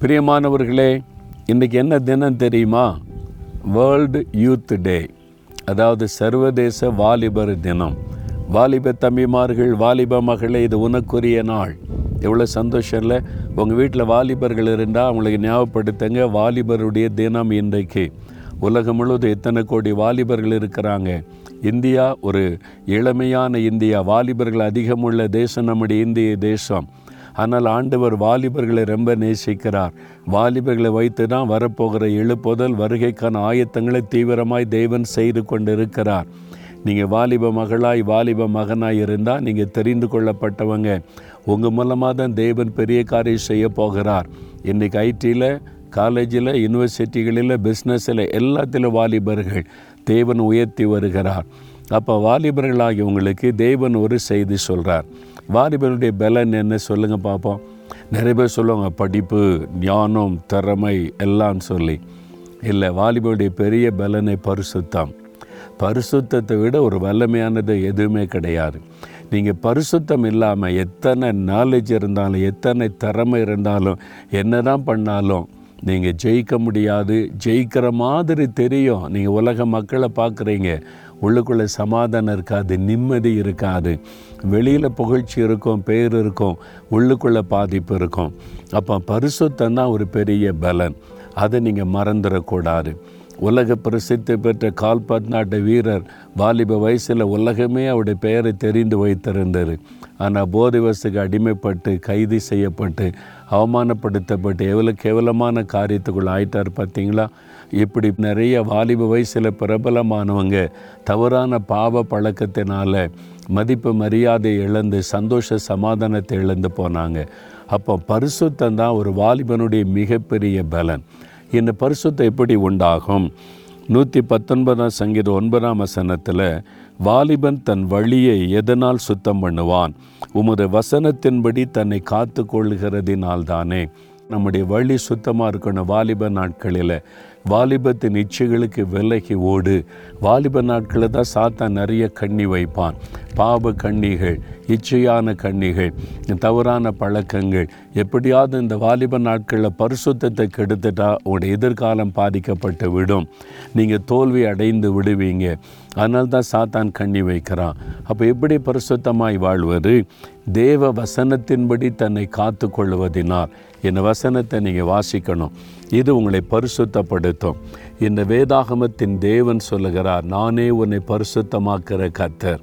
பிரியமானவர்களே இன்றைக்கி என்ன தினம் தெரியுமா? வேர்ல்டு யூத் டே அதாவது சர்வதேச வாலிபர் தினம். வாலிப தம்பிமார்கள் வாலிப மகளே இது உனக்குரிய நாள். எவ்வளோ சந்தோஷம் இல்லை? உங்கள் வீட்டில் வாலிபர்கள் இருந்தால் அவங்களுக்கு ஞாபகப்படுத்துங்க. வாலிபருடைய தினம் இன்றைக்கு. உலகம் முழுவதும் எத்தனை கோடி வாலிபர்கள் இருக்கிறாங்க? இந்தியா ஒரு இளமையான இந்தியா. வாலிபர்கள் அதிகமுள்ள தேசம் நம்முடைய இந்திய தேசம். ஆனால் ஆண்டவர் வாலிபர்களை ரொம்ப நேசிக்கிறார். வாலிபர்களை வைத்து தான் வரப்போகிற எழுப்புதல் வருகைக்கான ஆயத்தங்களை தீவிரமாய் தேவன் செய்து கொண்டு இருக்கிறார் நீங்கள் வாலிப மகளாய் வாலிப மகனாய் இருந்தால் நீங்கள் தெரிந்து கொள்ளப்பட்டவங்க. உங்கள் மூலமாக தான் தேவன் பெரிய காரியம் செய்ய போகிறார். இன்றைக்கி ஐடியில் காலேஜில் யூனிவர்சிட்டிகளில் பிஸ்னஸில் எல்லாத்திலும் வாலிபர்கள் தேவன் உயர்த்தி வருகிறார். அப்போ வாலிபர்களாகி உங்களுக்கு தேவன் ஒரு செய்தி சொல்கிறார் வாலிபருடைய பலன் என்ன சொல்லுங்கள் பார்ப்போம். நிறைய பேர் சொல்லுவாங்க படிப்பு ஞானம் திறமை எல்லாம் சொல்லி. இல்லை வாலிபருடைய பெரிய பலனை பரிசுத்தம். பரிசுத்தத்தை விட ஒரு வல்லமையானது எதுவுமே கிடையாது. நீங்கள் பரிசுத்தம் இல்லாமல் எத்தனை நாலேஜ் இருந்தாலும் எத்தனை திறமை இருந்தாலும் என்ன தான் பண்ணாலும் நீங்கள் ஜெயிக்க முடியாது. ஜெயிக்கிற மாதிரி தெரியும். நீங்கள் உலக மக்களை பார்க்குறீங்க. உள்ளுக்குள்ளே சமாதானம் இருக்காது நிம்மதி இருக்காது. வெளியில் புகழ்ச்சி இருக்கும் பேர் இருக்கும் உள்ளுக்குள்ளே பாதிப்பு இருக்கும். அப்போ பரிசுத்தம் தான் ஒரு பெரிய பலன். அதை நீங்கள் மறந்துடக்கூடாது. உலக பிரசித்தி பெற்ற கால்பந்தாட்ட வீரர் வாலிப வயசில் உலகமே அவருடைய பெயரை தெரிந்து வைத்திருந்தார் ஆனால் போதிவசுக்கு அடிமைப்பட்டு கைது செய்யப்பட்டு அவமானப்படுத்தப்பட்டு எவ்வளோ கேவலமான காரியத்துக்குள் ஆயிட்டார் பார்த்தீங்களா? இப்படி நிறைய வாலிப வயசில் பிரபலமானவங்க தவறான பாவ பழக்கத்தினால மதிப்பு மரியாதை இழந்து சந்தோஷ சமாதானத்தை இழந்து போனாங்க. அப்போ பரிசுத்தம் தான் ஒரு வாலிபனுடைய மிகப்பெரிய பலன். இந்த பரிசுத்தம் எப்படி உண்டாகும்? நூற்றி பத்தொன்பதாம் சங்கீதம் ஒன்பதாம் வசனத்தில் வாலிபன் தன் வழியை எதனால் சுத்தம் பண்ணுவான்? உமது வசனத்தின்படி தன்னை காத்து கொள்கிறதினால்தானே நம்முடைய வழி சுத்தமாக இருக்கணும் வாலிப நாட்களில். வாலிபத்தின் இச்சைகளுக்கு விலகி ஓடு. வாலிப நாட்களில் தான் சாத்தா நிறைய கண்ணி வைப்பான். பாப கண்ணிகள் இச்சையான கண்ணிகள் தவறான பழக்கங்கள். எப்படியாவது இந்த வாலிப நாட்களில் பரிசுத்தத்தை கெடுத்துட்டா உங்களுடைய எதிர்காலம் பாதிக்கப்பட்டு விடும். நீங்கள் தோல்வி அடைந்து விடுவீங்க. அதனால்தான் சாத்தான் கண்ணி வைக்கிறான். அப்போ எப்படி பரிசுத்தமாய் வாழ்வது? தேவ வசனத்தின்படி தன்னை காத்து கொள்வதினால் என் வசனத்தை நீங்கள் வாசிக்கணும். இது உங்களை பரிசுத்தப்படுத்தும். இந்த வேதாகமத்தின் தேவன் சொல்லுகிறார் நானே உன்னை பரிசுத்தமாக்கிற கத்தர்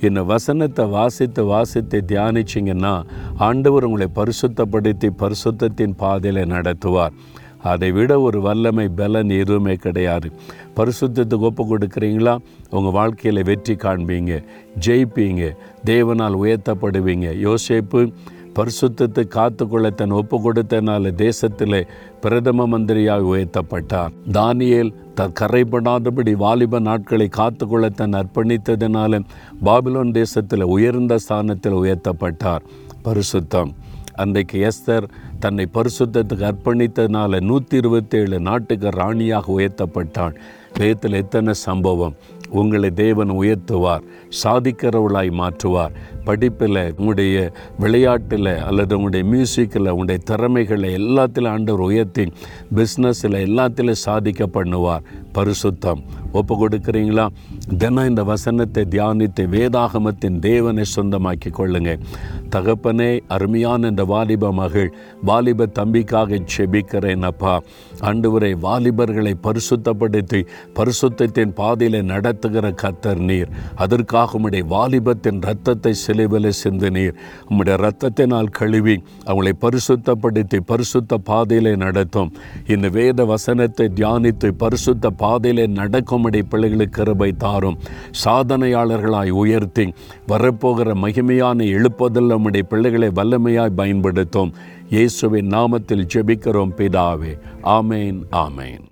இந்த வசனத்தை வாசித்து வாசித்து தியானிச்சிங்கன்னா ஆண்டவர் உங்களை பரிசுத்தப்படுத்தி பரிசுத்தத்தின் பாதையில் நடத்துவார். அதை விட ஒரு வல்லமை பலன் எதுவுமே கிடையாது. பரிசுத்தத்துக்கு ஒப்பு கொடுக்குறீங்களா? உங்கள் வாழ்க்கையில் வெற்றி காண்பீங்க ஜெயிப்பீங்க தேவனால் உயர்த்தப்படுவீங்க. யோசேப்பு பரிசுத்தத்தை காத்துக்கொள்ள தன் ஒப்பு கொடுத்தனால தேசத்தில் பிரதம மந்திரியாக உயர்த்தப்பட்டார். தானியேல் த கரைபடாதபடி வாலிப நாட்களை காத்துக்கொள்ள தன் அர்ப்பணித்ததினால பாபிலோன் தேசத்தில் உயர்ந்த ஸ்தானத்தில் உயர்த்தப்பட்டார். பரிசுத்தம். அன்றைக்கு எஸ்தர் தன்னை பரிசுத்தத்துக்கு அர்ப்பணித்ததினால நூற்றி இருபத்தேழு நாட்டுக்கு ராணியாக உயர்த்தப்பட்டான். வேத்தில் எத்தனை சம்பவம்? உங்களை தேவன் உயர்த்துவார் சாதிக்கிறவளாய் மாற்றுவார். படிப்பில் உங்களுடைய விளையாட்டில் அல்லது உங்களுடைய மியூசிக்கில் உங்களுடைய திறமைகளை எல்லாத்திலும் ஆண்டவர் உயர்த்தி பிஸ்னஸில் எல்லாத்திலும் சாதிக்க பண்ணுவார். பரிசுத்தம். ஒப்பு கொடுக்குறீங்களா தினம் இந்த வசனத்தை தியானித்து வேதாகமத்தின் தேவனை சொந்தமாக்கி கொள்ளுங்க. தகப்பனே அருமையான இந்த வாலிப மகள் வாலிப தம்பிக்காக செபிக்கிறேன் அப்பா. அன்றுவரை வாலிபர்களை பரிசுத்தப்படுத்தி பரிசுத்தத்தின் பாதையில் நடத்துகிற கத்தர் நீர். அதற்காக உம்முடைய வாலிபத்தின் ரத்தத்தை சிலுவில் சிந்து நீர். உம்முடைய ரத்தத்தினால் கழுவி அவங்களை பரிசுத்தப்படுத்தி பரிசுத்த பாதையிலே நடத்தும். இந்த வேத வசனத்தை தியானித்து பரிசுத்த பாதையிலே நடக்கும்படி பிள்ளைகளுக்கு கிருபை தாரும். சாதனையாளர்களாய் உயர்த்தி வரப்போகிற மகிமையான எழுப்புதல் நம்முடைய பிள்ளைகளை வல்லமையாய் பயன்படுத்தும். இயேசுவின் நாமத்தில் ஜெபிக்கிறோம் பிதாவே. ஆமேன் ஆமேன்.